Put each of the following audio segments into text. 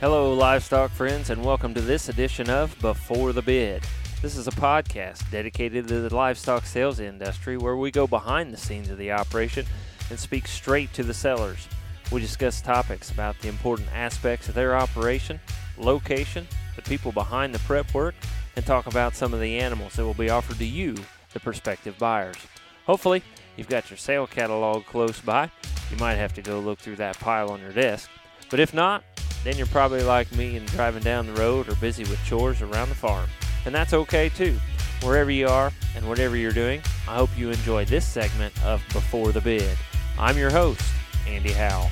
Hello, livestock friends, and welcome to this edition of Before the Bid. This is a podcast dedicated to the livestock sales industry where we go behind the scenes of the operation and speak straight to the sellers. We discuss topics about the important aspects of their operation, location, the people behind the prep work, and talk about some of the animals that will be offered to you, the prospective buyers. Hopefully, you've got your sale catalog close by. You might have to go look through that pile on your desk. But if not, then you're probably like me and driving down the road or busy with chores around the farm. And that's okay too. Wherever you are and whatever you're doing, I hope you enjoy this segment of Before the Bid. I'm your host, Andy Howell.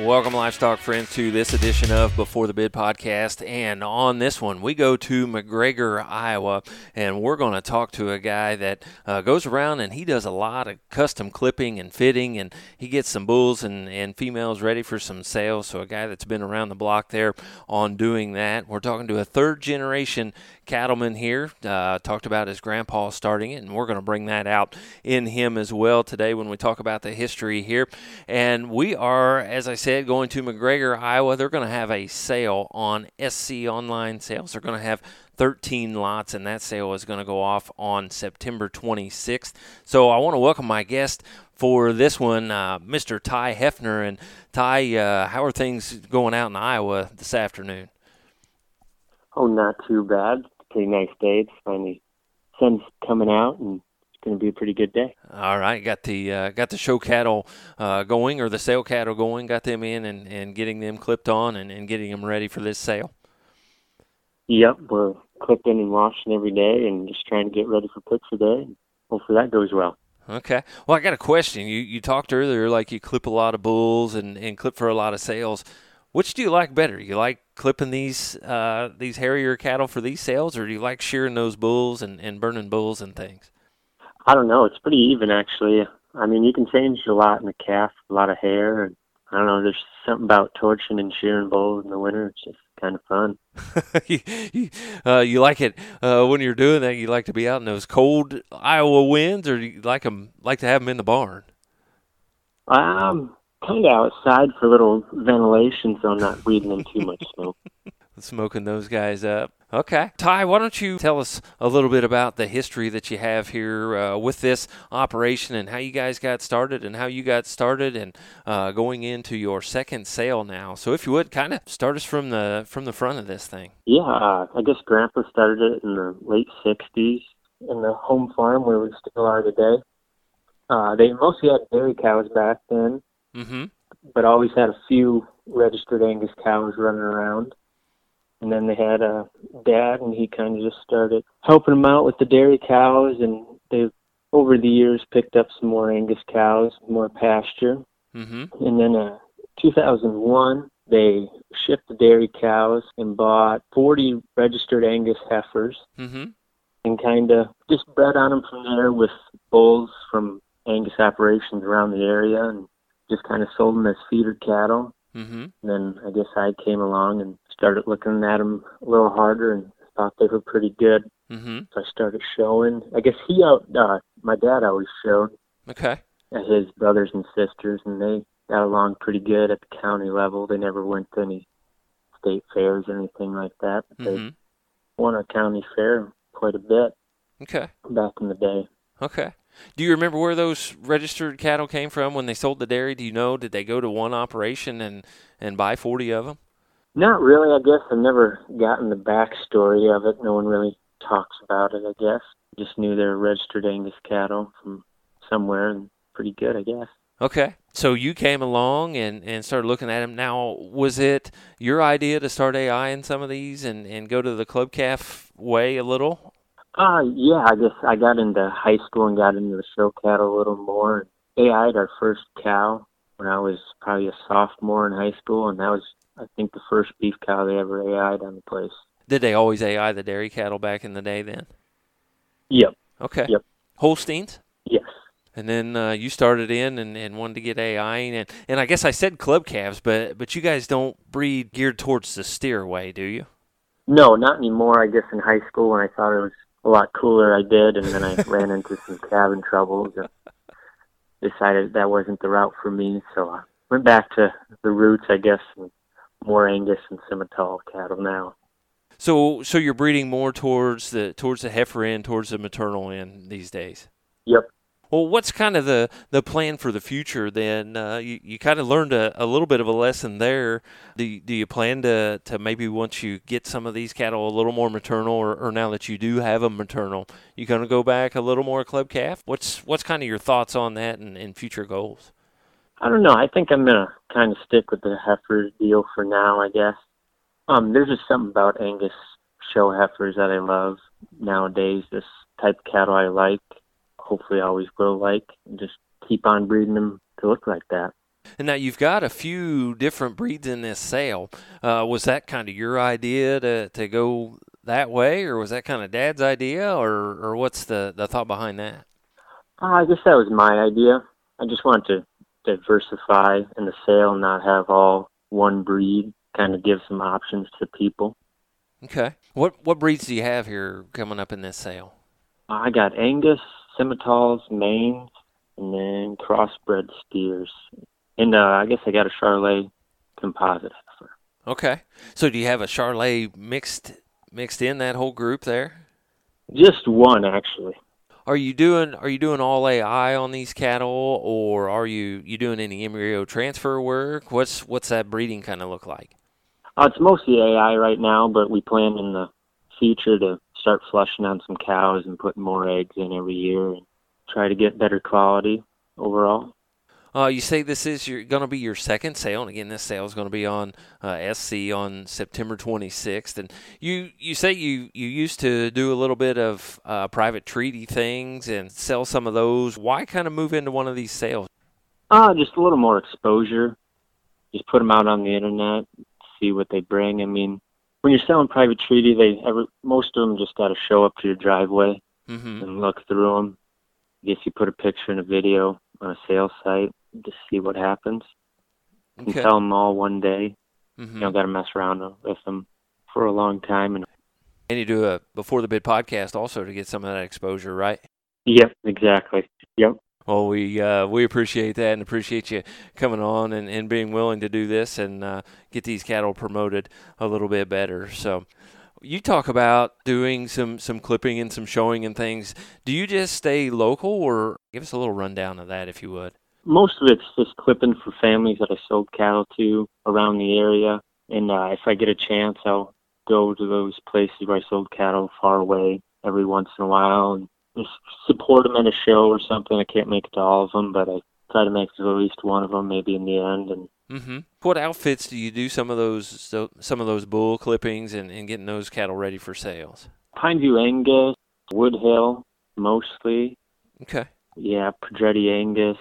Welcome, livestock friends, to this edition of Before the Bid podcast. And on this one, we go to McGregor, Iowa, and we're going to talk to a guy that uh, goes around and he does a lot of custom clipping and fitting, and he gets some bulls and, and females ready for some sales. So, a guy that's been around the block there on doing that. We're talking to a third generation cattleman here. Uh, talked about his grandpa starting it, and we're going to bring that out in him as well today when we talk about the history here. And we are, as I said, going to McGregor, Iowa. They're going to have a sale on SC Online Sales. They're going to have 13 lots, and that sale is going to go off on September 26th. So I want to welcome my guest for this one, uh, Mr. Ty Hefner. And Ty, uh, how are things going out in Iowa this afternoon? Oh, not too bad. Pretty nice day. It's finally sun's coming out, and it's going to be a pretty good day. All right, got the uh, got the show cattle uh, going or the sale cattle going. Got them in and, and getting them clipped on and, and getting them ready for this sale. Yep, we're clipping and washing every day and just trying to get ready for picture today. Hopefully that goes well. Okay. Well, I got a question. You you talked earlier like you clip a lot of bulls and, and clip for a lot of sales. Which do you like better? You like clipping these uh, these Harrier cattle for these sales, or do you like shearing those bulls and, and burning bulls and things? I don't know. It's pretty even actually. I mean, you can change a lot in the calf, a lot of hair, and I don't know. There's something about torching and shearing bulls in the winter. It's just kind of fun. you, you, uh, you like it uh, when you're doing that. You like to be out in those cold Iowa winds, or you like them like to have them in the barn? Um, kind of outside for a little ventilation, so I'm not breathing in too much smoke. Smoking those guys up. Okay. Ty, why don't you tell us a little bit about the history that you have here uh, with this operation and how you guys got started and how you got started and uh, going into your second sale now. So if you would kind of start us from the from the front of this thing. Yeah, uh, I guess Grandpa started it in the late 60s in the home farm where we still are today. Uh, they mostly had dairy cows back then, mm-hmm. but always had a few registered Angus cows running around and then they had a dad, and he kind of just started helping them out with the dairy cows, and they've over the years picked up some more Angus cows, more pasture. Mm-hmm. And then uh, 2001, they shipped the dairy cows and bought 40 registered Angus heifers, mm-hmm. and kind of just bred on them from there with bulls from Angus operations around the area, and just kind of sold them as feeder cattle. Mm-hmm. And then I guess I came along and started looking at them a little harder and thought they were pretty good. Mm-hmm. So I started showing. I guess he out. Uh, my dad always showed Okay. at his brothers and sisters, and they got along pretty good at the county level. They never went to any state fairs or anything like that. But Mm-hmm. they won a county fair quite a bit Okay. back in the day. Okay. Do you remember where those registered cattle came from when they sold the dairy? Do you know? Did they go to one operation and and buy forty of them? Not really. I guess I've never gotten the backstory of it. No one really talks about it. I guess just knew they were registered Angus cattle from somewhere, and pretty good, I guess. Okay. So you came along and, and started looking at them. Now, was it your idea to start AI in some of these and, and go to the club calf way a little? Uh, yeah, I guess I got into high school and got into the show cattle a little more. AI'd our first cow when I was probably a sophomore in high school, and that was, I think, the first beef cow they ever AI'd on the place. Did they always AI the dairy cattle back in the day then? Yep. Okay. Yep. Holsteins? Yes. And then uh, you started in and, and wanted to get AI and and I guess I said club calves, but but you guys don't breed geared towards the steer way, do you? No, not anymore. I guess in high school when I thought it was a lot cooler, I did, and then I ran into some cabin troubles and decided that wasn't the route for me. So I went back to the roots, I guess, and more Angus and Simmental cattle now. So, so you're breeding more towards the towards the heifer end, towards the maternal end these days. Yep. Well, what's kind of the, the plan for the future then? Uh, you you kind of learned a, a little bit of a lesson there. Do you, do you plan to, to maybe once you get some of these cattle a little more maternal, or, or now that you do have them maternal, you going to go back a little more club calf? What's what's kind of your thoughts on that and, and future goals? I don't know. I think I'm gonna kind of stick with the heifer deal for now. I guess. Um, there's just something about Angus show heifers that I love nowadays. This type of cattle I like hopefully always grow like and just keep on breeding them to look like that. And now you've got a few different breeds in this sale. Uh, was that kind of your idea to, to go that way, or was that kind of Dad's idea, or, or what's the, the thought behind that? Uh, I guess that was my idea. I just wanted to diversify in the sale and not have all one breed. Kind of give some options to people. Okay. What what breeds do you have here coming up in this sale? I got Angus, Simmentals, Maines, and then crossbred steers. And uh, I guess I got a Charolais composite heifer. Okay. So do you have a Charolais mixed mixed in that whole group there? Just one actually. Are you doing Are you doing all AI on these cattle, or are you you doing any embryo transfer work? What's What's that breeding kind of look like? Uh, it's mostly AI right now, but we plan in the future to start flushing on some cows and putting more eggs in every year and try to get better quality overall. Uh, you say this is going to be your second sale, and again, this sale is going to be on uh, SC on September 26th. And you, you say you, you used to do a little bit of uh, private treaty things and sell some of those. Why kind of move into one of these sales? Uh, just a little more exposure. Just put them out on the internet, see what they bring. I mean, when you're selling private treaty, they ever most of them just got to show up to your driveway mm-hmm. and look through them. I guess you put a picture and a video on a sales site to see what happens. You Okay. can sell them all one day. Mm-hmm. You don't got to mess around with them for a long time. And And you do a before the bid podcast also to get some of that exposure, right? yep, exactly. Yep. Well, we uh, we appreciate that and appreciate you coming on and, and being willing to do this and uh, get these cattle promoted a little bit better. So, you talk about doing some some clipping and some showing and things. Do you just stay local, or give us a little rundown of that, if you would? Most of it's just clipping for families that I sold cattle to around the area. And uh, if I get a chance, I'll go to those places where I sold cattle far away every once in a while and support them at a show or something. I can't make it to all of them, but I try to make it to at least one of them, maybe in the end. And Mm-hmm. What outfits do you do some of those so, some of those bull clippings and, and getting those cattle ready for sales? Pineview Angus, Woodhill, mostly. Okay. Yeah, Pedretti Angus,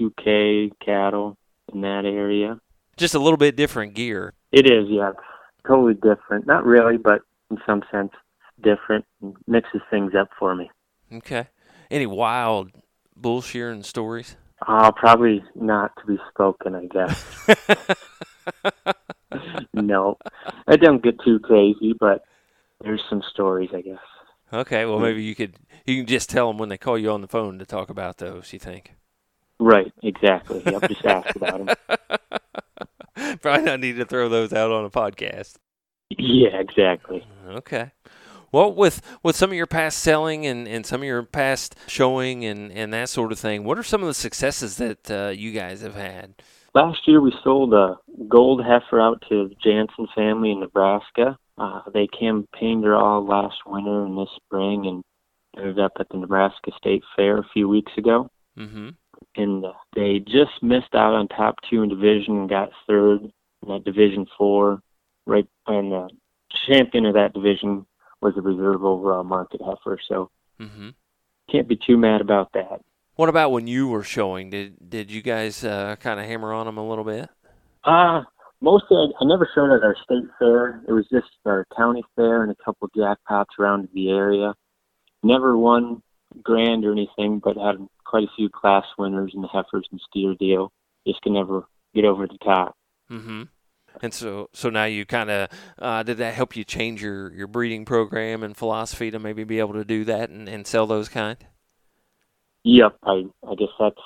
2K cattle in that area. Just a little bit different gear. It is, yeah. Totally different. Not really, but in some sense, different. Mixes things up for me. Okay. Any wild bull shearing stories? Uh, probably not to be spoken, I guess. no. I don't get too crazy, but there's some stories, I guess. Okay, well maybe you could you can just tell them when they call you on the phone to talk about those. You think? Right, exactly. Yep, just ask about them. Probably not need to throw those out on a podcast. Yeah, exactly. Okay. Well, with with some of your past selling and, and some of your past showing and, and that sort of thing, what are some of the successes that uh, you guys have had? Last year we sold a gold heifer out to the Jansen family in Nebraska. Uh, they campaigned her all last winter and this spring and ended up at the Nebraska State Fair a few weeks ago. Mm-hmm. And uh, they just missed out on top two in division and got third in that division four. Right, and the champion of that division was a reserve overall market heifer. So Mm-hmm. can't be too mad about that. What about when you were showing? Did did you guys uh, kind of hammer on them a little bit? Uh, mostly I, I never showed at our state fair. It was just our county fair and a couple jackpots around the area. Never won grand or anything, but had quite a few class winners in the heifers and steer deal. Just could never get over the top. Mm-hmm. And so so now you kind of uh, did that help you change your, your breeding program and philosophy to maybe be able to do that and, and sell those kind? Yep, I I guess that's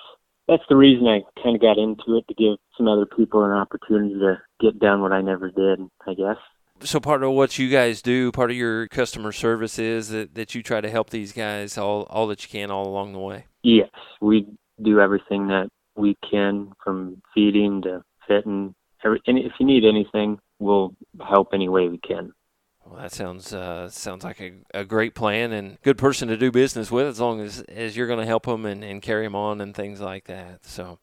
that's the reason I kind of got into it to give some other people an opportunity to get done what I never did. I guess. So part of what you guys do, part of your customer service is that, that you try to help these guys all all that you can all along the way. Yes, we do everything that we can from feeding to fitting. If you need anything, we'll help any way we can. Well, that sounds uh, sounds like a, a great plan and good person to do business with, as long as as you're going to help them and, and carry them on and things like that. So,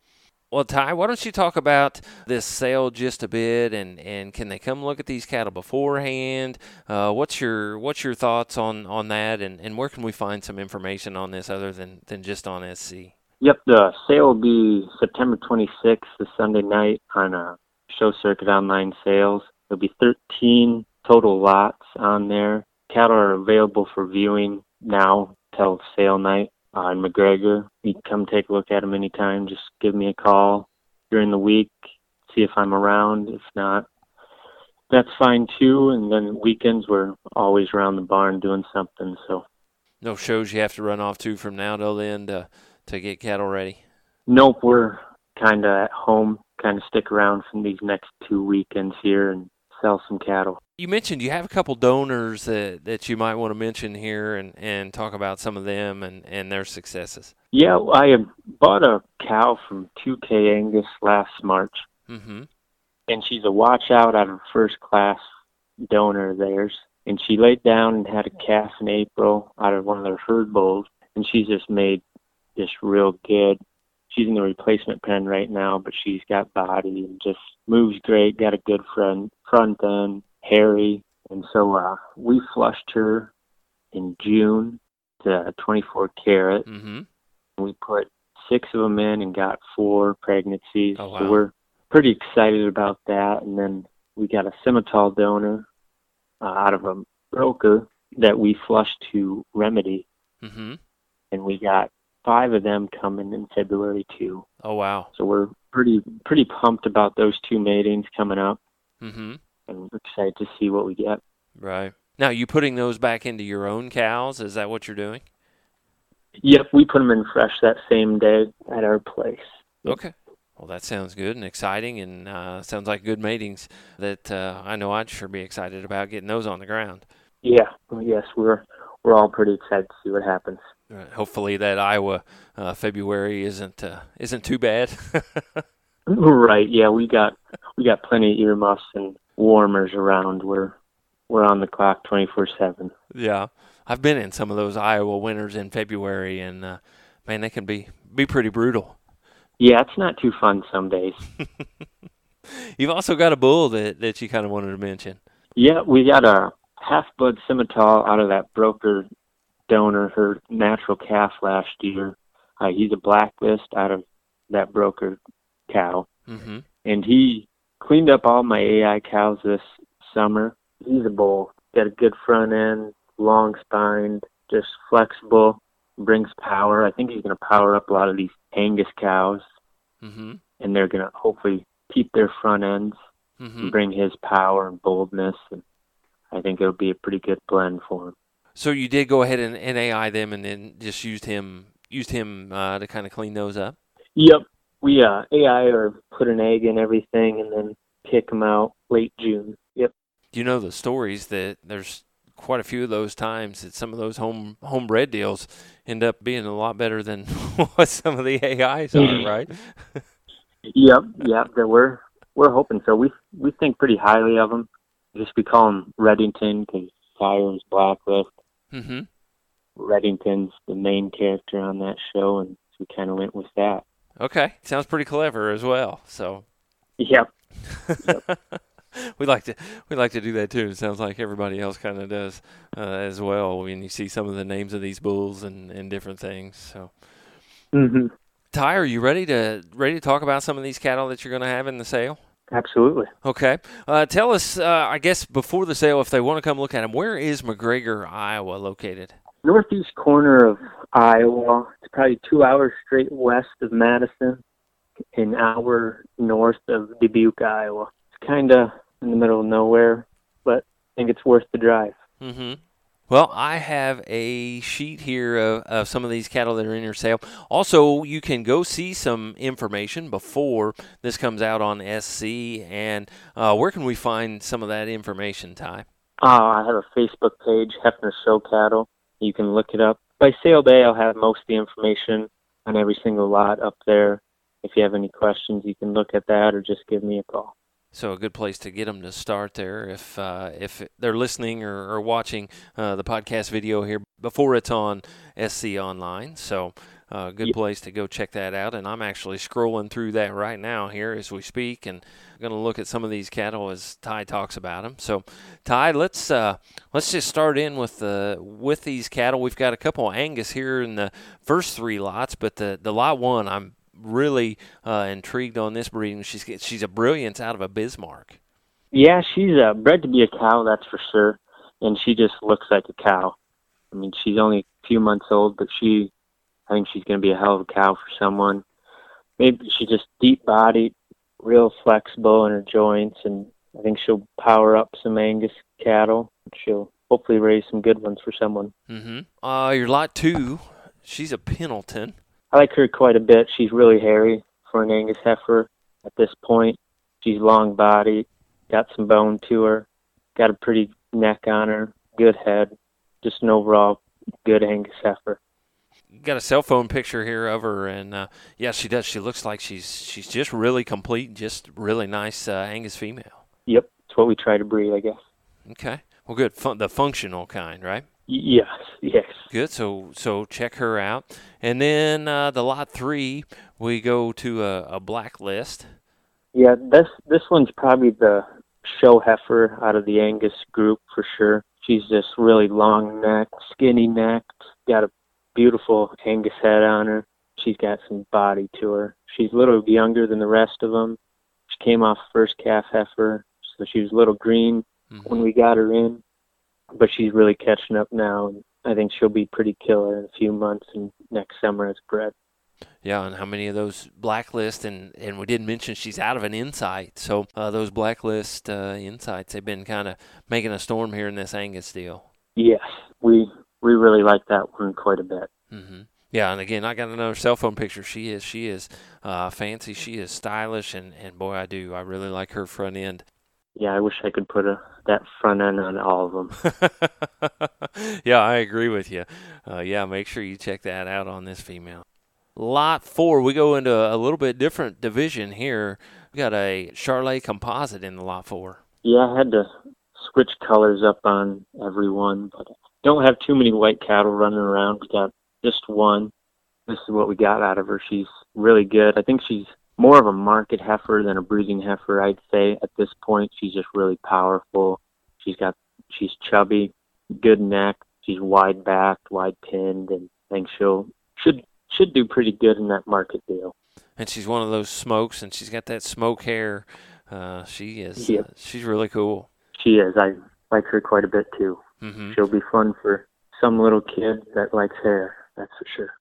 well, Ty, why don't you talk about this sale just a bit, and, and can they come look at these cattle beforehand? Uh, what's your what's your thoughts on, on that, and, and where can we find some information on this other than, than just on SC? Yep, the sale will be September 26th, the Sunday night on a Show Circuit Online Sales. There'll be 13 total lots on there. Cattle are available for viewing now till sale night uh, in McGregor. You can come take a look at them anytime. Just give me a call during the week, see if I'm around. If not, that's fine too. And then weekends we're always around the barn doing something. So no shows you have to run off to from now till then to to get cattle ready. Nope, we're kind of at home. Kind of stick around for these next two weekends here and sell some cattle. You mentioned you have a couple donors that, that you might want to mention here and, and talk about some of them and, and their successes. Yeah, I bought a cow from 2K Angus last March. Mm-hmm. And she's a watch out out of first class donor of theirs. And she laid down and had a calf in April out of one of their herd bulls. And she's just made just real good she's in the replacement pen right now, but she's got body and just moves great, got a good front front end, hairy. And so uh we flushed her in June to 24 carat. Mm-hmm. We put six of them in and got four pregnancies. Oh, wow. So we're pretty excited about that. And then we got a Simmental donor uh, out of a broker that we flushed to Remedy. Mm-hmm. And we got five of them coming in February too. Oh wow! So we're pretty pretty pumped about those two matings coming up, mm-hmm. and excited to see what we get. Right now, you putting those back into your own cows? Is that what you're doing? Yep, we put them in fresh that same day at our place. Okay. Well, that sounds good and exciting, and uh, sounds like good matings that uh, I know I'd sure be excited about getting those on the ground. Yeah, well, yes, we're we're all pretty excited to see what happens. Hopefully, that Iowa uh, February isn't uh, isn't too bad. right. Yeah, we got we got plenty of earmuffs and warmers around. We're we're on the clock twenty four seven. Yeah, I've been in some of those Iowa winters in February, and uh, man, they can be be pretty brutal. Yeah, it's not too fun some days. You've also got a bull that that you kind of wanted to mention. Yeah, we got a half blood Simmental out of that broker donor her natural calf last year. Uh, he's a blacklist out of that broker cow, mm-hmm. and he cleaned up all my AI cows this summer. He's a bull. Got a good front end, long spined, just flexible, brings power. I think he's going to power up a lot of these Angus cows, mm-hmm. and they're going to hopefully keep their front ends, mm-hmm. and bring his power and boldness. And I think it'll be a pretty good blend for him. So you did go ahead and NAI them, and then just used him used him uh, to kind of clean those up. Yep, we uh, AI or put an egg in everything, and then kick them out late June. Yep. You know the stories that there's quite a few of those times that some of those home homebred deals end up being a lot better than what some of the AIs are, right? yep, yep. That we're we're hoping so. We we think pretty highly of them. Just we call them Redington because Siren's Blacklist. Mm-hmm. Redington's the main character on that show, and we kind of went with that. Okay, sounds pretty clever as well. So. Yep. yep. we like to we like to do that too. It sounds like everybody else kind of does uh, as well when you see some of the names of these bulls and, and different things. So, mm-hmm. Ty, are you ready to ready to talk about some of these cattle that you're going to have in the sale? Absolutely. Okay. Uh, tell us, uh, I guess, before the sale, if they want to come look at them, where is McGregor, Iowa, located? Northeast corner of Iowa. It's probably two hours straight west of Madison, an hour north of Dubuque, Iowa. It's kind of in the middle of nowhere, but I think it's worth the drive. Mm-hmm. Well, I have a sheet here of, of, some of these cattle that are in your sale. Also, you can go see some information before this comes out on SC. And uh, where can we find some of that information, Ty? Uh, I have a Facebook page, Hefner Show Cattle. You can look it up. By sale day, I'll have most of the information on every single lot up there. If you have any questions, you can look at that or just give me a call. So a good place to get them to start there if uh, if they're listening or, or watching uh, the podcast video here before it's on SC Online. So a uh, good place to go check that out. And I'm actually scrolling through that right now here as we speak, and going to look at some of these cattle as Ty talks about them. So, Ty, let's uh, let's just start in with the with these cattle. We've got a couple of Angus here in the first three lots, but the the lot one, I'm really uh, intrigued on this breeding. She's she's a brilliance out of a Bismarck. Yeah, she's uh, bred to be a cow, that's for sure, and she just looks like a cow. I mean, she's only a few months old, but she, I think she's going to be a hell of a cow for someone. Maybe she's just deep bodied, real flexible in her joints, and I think she'll power up some Angus cattle. She'll hopefully raise some good ones for someone. Mm-hmm. Uh, your lot two, she's a Pendleton. I like her quite a bit. She's really hairy for an Angus heifer at this point. She's long bodied, got some bone to her, got a pretty neck on her, good head, just an overall good Angus heifer. Got a cell phone picture here of her, and uh, yeah, she does. She looks like she's she's just really complete, just really nice uh, Angus female. Yep, it's what we try to breed, I guess. Okay, well, good. Fun, the functional kind, right? Yes, yes. Good. So so check her out, and then uh, the lot three, we go to a, a blacklist. Yeah, this this one's probably the show heifer out of the Angus group for sure. She's just really long neck, skinny neck, got a beautiful Angus head on her. She's got some body to her. She's a little younger than the rest of them. She came off first calf heifer, so she was a little green mm-hmm. when we got her in but she's really catching up now, and I think she'll be pretty killer in a few months and next summer as bred. Yeah, and how many of those blacklist and and we didn't mention she's out of an insight. So uh, those blacklist uh, insights they've been kind of making a storm here in this Angus deal. Yes, we we really like that one quite a bit. Mm-hmm. Yeah, and again, I got another cell phone picture. She is she is uh, fancy. She is stylish, and and boy, I do I really like her front end yeah, I wish I could put a that front end on all of them. yeah, I agree with you. Uh, yeah, make sure you check that out on this female. Lot four, we go into a little bit different division here. We got a Charolais composite in the lot four. Yeah, I had to switch colors up on everyone, but don't have too many white cattle running around. We got just one. This is what we got out of her. She's really good. I think she's more of a market heifer than a breeding heifer, I'd say. At this point, she's just really powerful. She's got she's chubby, good neck. She's wide backed, wide pinned, and I think she'll should should do pretty good in that market deal. And she's one of those smokes, and she's got that smoke hair. Uh, she is. Yep. Uh, she's really cool. She is. I like her quite a bit too. Mm-hmm. She'll be fun for some little kid that likes hair. That's for sure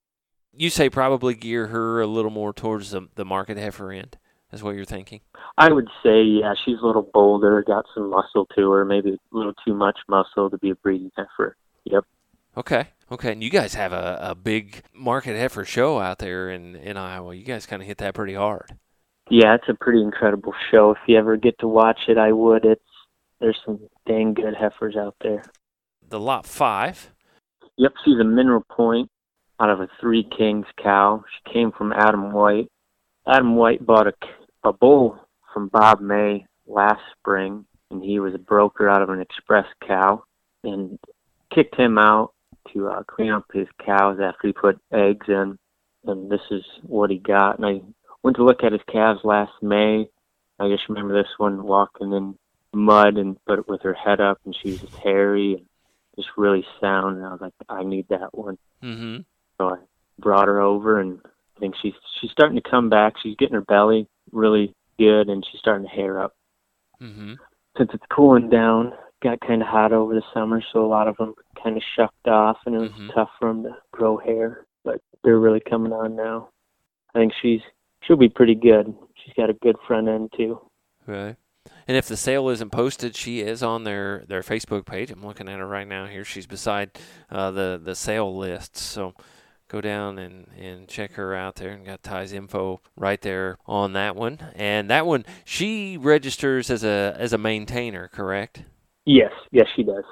you say probably gear her a little more towards the, the market heifer end. Is what you're thinking? I would say, yeah, she's a little bolder, got some muscle to her, maybe a little too much muscle to be a breeding heifer. Yep. Okay. Okay. And you guys have a, a big market heifer show out there in, in Iowa. You guys kind of hit that pretty hard. Yeah, it's a pretty incredible show. If you ever get to watch it, I would. It's there's some dang good heifers out there. The lot five. Yep, she's a mineral point out of a Three Kings cow. She came from Adam White. Adam White bought a, a bull from Bob May last spring, and he was a broker out of an express cow and kicked him out to uh, clean up his cows after he put eggs in. And this is what he got. And I went to look at his calves last May. I just remember this one walking in mud and but with her head up, and she was just hairy and just really sound. And I was like, I need that one. Mm-hmm. So I brought her over, and I think she's she's starting to come back. She's getting her belly really good, and she's starting to hair up. Mm-hmm. Since it's cooling down, got kind of hot over the summer, so a lot of them kind of shucked off, and it was mm-hmm. tough for them to grow hair. But they're really coming on now. I think she's she'll be pretty good. She's got a good front end too. Right. And if the sale isn't posted, she is on their, their Facebook page. I'm looking at her right now here. She's beside uh, the the sale list. So go down and, and check her out there and got Ty's info right there on that one. And that one she registers as a as a Maine-Tainer, correct? Yes, yes, she does.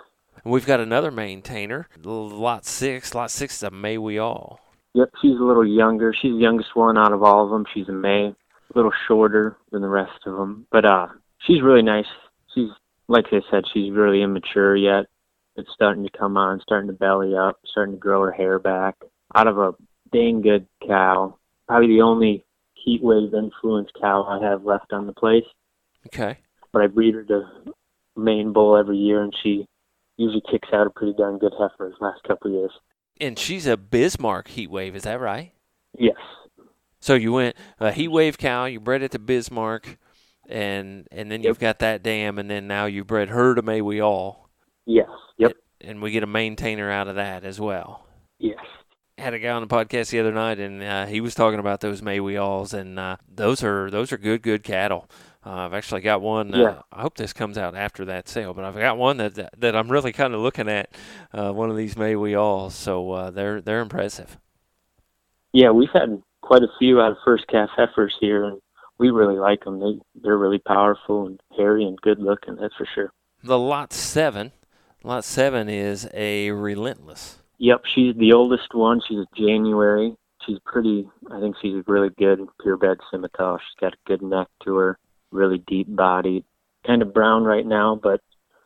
And we've got another Maine-Tainer, lot six. Lot six is a May we all. Yep, she's a little younger. She's the youngest one out of all of them. She's a May, a little shorter than the rest of them, but uh, she's really nice. She's like I said, she's really immature yet. It's starting to come on, starting to belly up, starting to grow her hair back. Out of a dang good cow, probably the only heat wave influenced cow I have left on the place. Okay. But I breed her to Maine bull every year, and she usually kicks out a pretty darn good heifer the last couple of years. And she's a Bismarck heat wave, is that right? Yes. So you went a heat wave cow, you bred it to Bismarck, and and then you've got that dam, and then now you bred her to May we all. Yes. Yep. And we get a Maine-Tainer out of that as well. Yes. Had a guy on the podcast the other night, and uh, he was talking about those May we alls, and uh, those are those are good good cattle. Uh, I've actually got one. Uh, Yeah. I hope this comes out after that sale, but I've got one that that, that I'm really kind of looking at. Uh, one of these May we alls, so uh, they're they're impressive. Yeah, we've had quite a few out of first calf heifers here, and we really like them. They they're really powerful and hairy and good looking. That's for sure. The lot seven, lot seven is a relentless. Yep, she's the oldest one. She's a January. She's pretty. I think she's a really good purebred Simmental. She's got a good neck to her, really deep body, kind of brown right now, but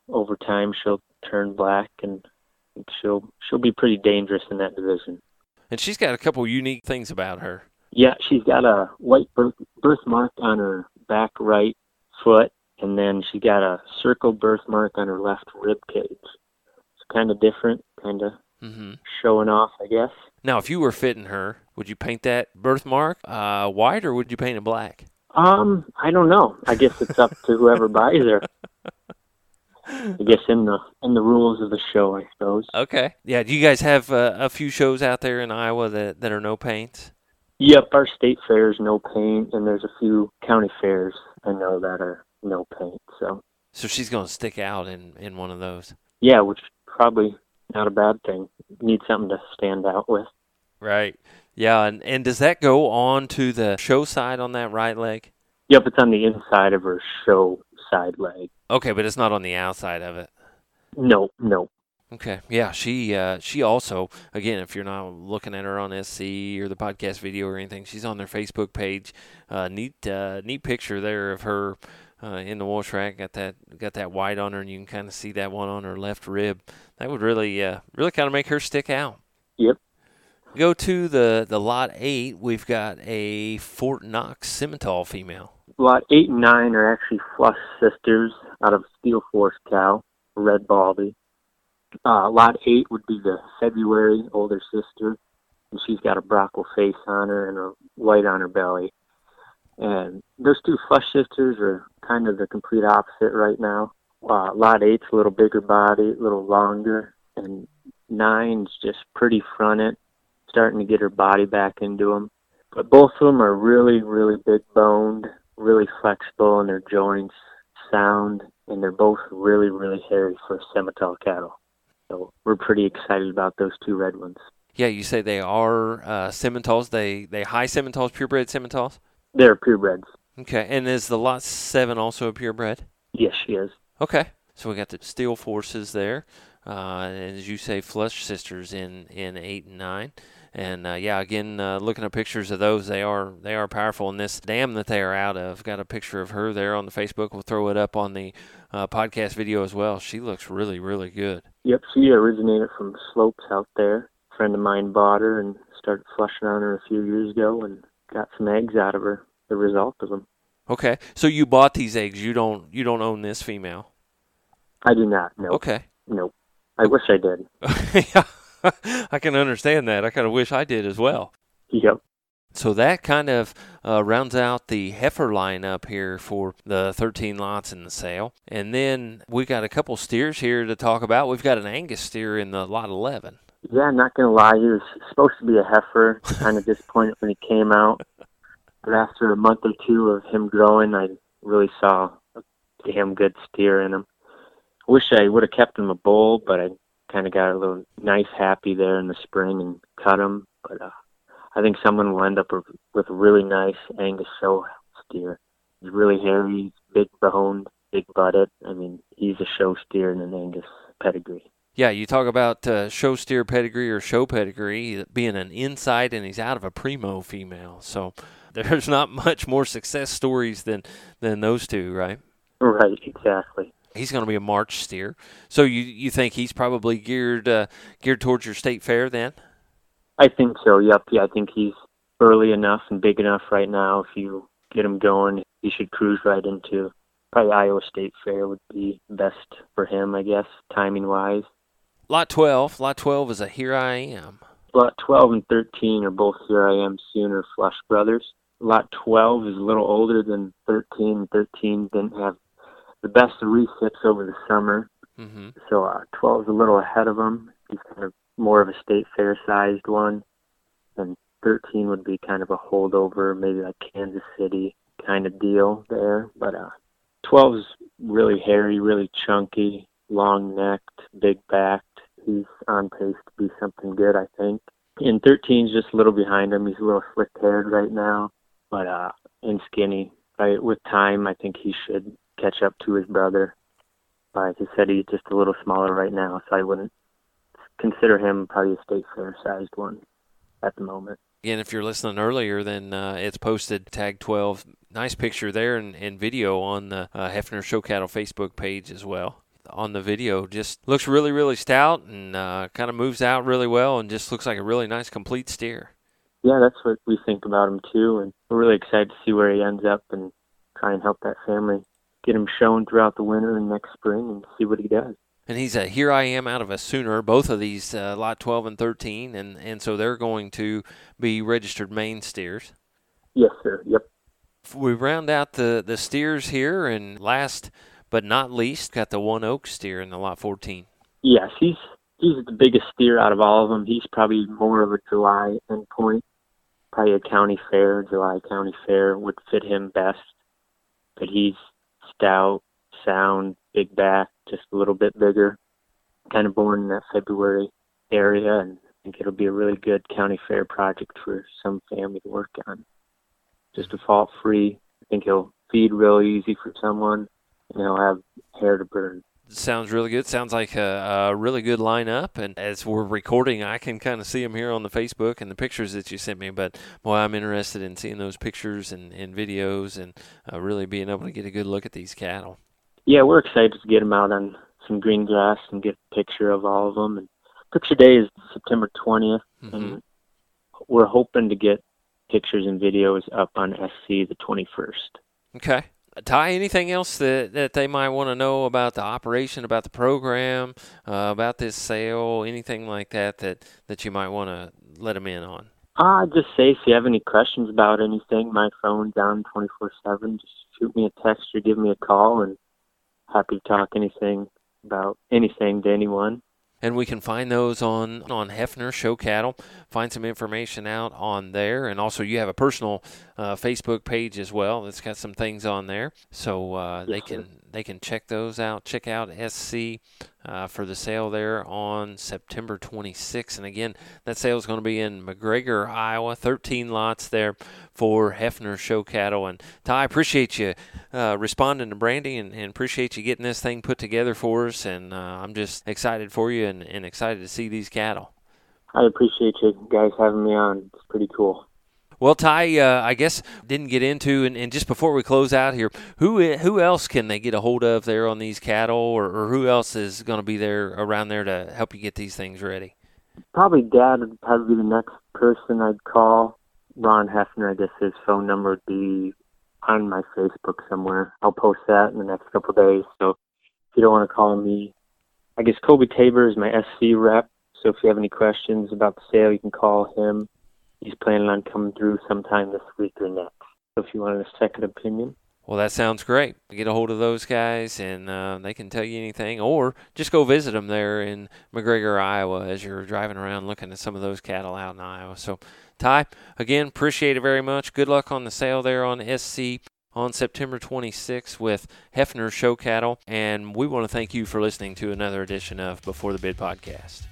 over time she'll turn black and she'll she'll be pretty dangerous in that division. And she's got a couple unique things about her. Yeah, she's got a white birth, birthmark on her back right foot, and then she got a circle birthmark on her left rib cage. It's kind of different, kind of hmm showing off, I guess. Now, if you were fitting her, would you paint that birthmark uh, white or would you paint it black? Um, I don't know. I guess it's up to whoever buys her. I guess in the in the rules of the show, I suppose. Okay. Yeah. Do you guys have uh, a few shows out there in Iowa that, that are no paints? Yep, our state fairs no paint, and there's a few county fairs I know that are no paint. So So she's going to stick out in, in one of those. yeah, which probably not a bad thing. Need something to stand out with. Right. Yeah. And, and does that go on to the show side on that right leg? Yep, it's on the inside of her show side leg. Okay, but it's not on the outside of it. No, no. Okay. Yeah, she uh, she also again, if you're not looking at her on SC or the podcast video or anything, she's on their Facebook page. Uh, neat uh, neat picture there of her uh, in the wash rack. Got that got that white on her, and you can kind of see that one on her left rib. That would really uh, really kind of make her stick out. Yep. Go to the the lot eight. We've got a Fort Knox Simmental female. Lot eight and nine are actually flush sisters out of Steel Force cow, red baldy. Uh, lot eight would be the February older sister, and she's got a brockle face on her and a white on her belly. And those two flush sisters are kind of the complete opposite right now. Uh, lot eight's a little bigger body, a little longer, and nine's just pretty fronted, starting to get her body back into them. But both of them are really, really big boned, really flexible in their joints, sound, and they're both really, really hairy for Simmental cattle. So we're pretty excited about those two red ones. Yeah, you say they are uh, Simmentals. They they high Simmentals, purebred Simmentals. They're purebreds. Okay, and is the lot seven also a purebred? Yes, she is. Okay, so we got the steel forces there, uh, and as you say, flush sisters in in eight and nine, and uh, yeah, again, uh, looking at pictures of those, they are they are powerful. And this dam that they are out of, got a picture of her there on the Facebook. We'll throw it up on the uh, podcast video as well. She looks really really good. Yep, she originated from slopes out there. A friend of mine bought her and started flushing on her a few years ago and got some eggs out of her. The result of them. Okay, so you bought these eggs. You don't you don't own this female. I do not. No. Okay. Nope. I wish I did. yeah, I can understand that. I kind of wish I did as well. Yep. So that kind of uh, rounds out the heifer lineup here for the 13 lots in the sale. And then we've got a couple steers here to talk about. We've got an Angus steer in the lot 11. Yeah, not gonna lie, he was supposed to be a heifer. Kind of disappointed when he came out, but after a month or two of him growing, I really saw a damn good steer in him. Wish I would have kept him a bull, but I kind of got a little nice happy there in the spring and cut him. But uh, I think someone will end up with, with a really nice Angus show steer. He's really hairy, big boned, big butted. I mean, he's a show steer in an Angus pedigree. Yeah, you talk about uh, show steer pedigree or show pedigree being an inside and he's out of a primo female. So there's not much more success stories than than those two, right? Right, exactly. He's going to be a March steer. So you you think he's probably geared uh, geared towards your state fair then? I think so. Yep. Yeah, I think he's early enough and big enough right now. If you get him going, he should cruise right into probably Iowa State Fair would be best for him, I guess, timing wise. Lot 12. Lot 12 is a Here I Am. Lot 12 and 13 are both Here I Am Sooner Flush brothers. Lot 12 is a little older than 13. 13 didn't have the best of resits over the summer. Mm-hmm. So uh, 12 is a little ahead of him. He's kind of more of a state fair sized one. And 13 would be kind of a holdover, maybe like Kansas City kind of deal there. But uh, 12 is really hairy, really chunky, long necked, big backed. He's on pace to be something good, I think. And 13 is just a little behind him. He's a little slick haired right now, but uh, and skinny. Right, with time, I think he should catch up to his brother. As I said, he's just a little smaller right now, so I wouldn't consider him probably a state fair sized one at the moment. Again, if you're listening earlier, then uh, it's posted tag 12. Nice picture there and, and video on the uh, Hefner Show Cattle Facebook page as well. On the video, just looks really, really stout and uh, kind of moves out really well and just looks like a really nice complete steer. Yeah, that's what we think about him too, and we're really excited to see where he ends up and try and help that family get him shown throughout the winter and next spring and see what he does and he's a here I am out of a Sooner. Both of these, uh, lot 12 and 13, and and so they're going to be registered Maine steers. Yes, sir. Yep. We round out the the steers here, and last but not least, got the One Oak steer in the lot 14. Yes, he's he's the biggest steer out of all of them. He's probably more of a July endpoint. Probably a county fair, July county fair would fit him best. But he's stout, sound, big back, just a little bit bigger. Kind of born in that February area, and I think it'll be a really good county fair project for some family to work on. Just a fault free. I think he'll feed real easy for someone, and he'll have hair to burn. Sounds really good. Sounds like a, a, really good lineup. And as we're recording, I can kind of see them here on the Facebook and the pictures that you sent me. But boy, I'm interested in seeing those pictures and, and videos and uh, really being able to get a good look at these cattle yeah, we're excited to get them out on some green grass and get a picture of all of them. And picture day is September 20th, mm-hmm. and we're hoping to get pictures and videos up on SC the 21st. Okay. Ty, anything else that, that they might want to know about the operation, about the program, uh, about this sale, anything like that that, that you might want to let them in on? Uh, just say if you have any questions about anything, my phone's on 24 7. Just shoot me a text or give me a call, and happy to talk anything about anything to anyone. And we can find those on on Hefner Show Cattle. Find some information out on there, and also you have a personal uh, Facebook page as well. That's got some things on there, so uh, they can they can check those out. Check out SC uh, for the sale there on September 26th. And again, that sale is going to be in McGregor, Iowa. 13 lots there for Hefner Show Cattle. And Ty, appreciate you uh, responding to Brandy and, and, appreciate you getting this thing put together for us. And uh, I'm just excited for you and, and excited to see these cattle. I appreciate you guys having me on. It's pretty cool. Well, Ty, uh, I guess didn't get into, and, and, just before we close out here, who who else can they get a hold of there on these cattle, or, or who else is going to be there around there to help you get these things ready? Probably Dad would probably be the next person I'd call. Ron Hefner, I guess his phone number would be on my Facebook somewhere. I'll post that in the next couple days. So if you don't want to call me, I guess Kobe Tabor is my SC rep. So if you have any questions about the sale, you can call him he's planning on coming through sometime this week or next. So if you wanted a second opinion. Well, that sounds great. Get a hold of those guys, and uh, they can tell you anything, or just go visit them there in McGregor, Iowa, as you're driving around looking at some of those cattle out in Iowa. So, Ty, again, appreciate it very much. Good luck on the sale there on SC. on September 26th with Hefner Show Cattle. And we want to thank you for listening to another edition of Before the Bid podcast.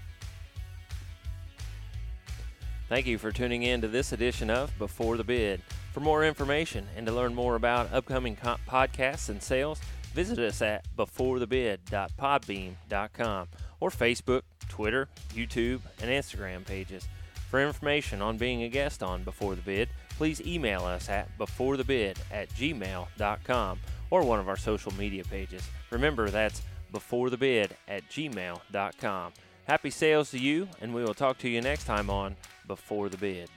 Thank you for tuning in to this edition of Before the Bid. For more information and to learn more about upcoming co- podcasts and sales, visit us at beforethebid.podbean.com or Facebook, Twitter, YouTube, and Instagram pages. For information on being a guest on Before the Bid, please email us at beforethebid at gmail.com or one of our social media pages. Remember, that's beforethebid at gmail.com. Happy sales to you, and we will talk to you next time on Before the Bid.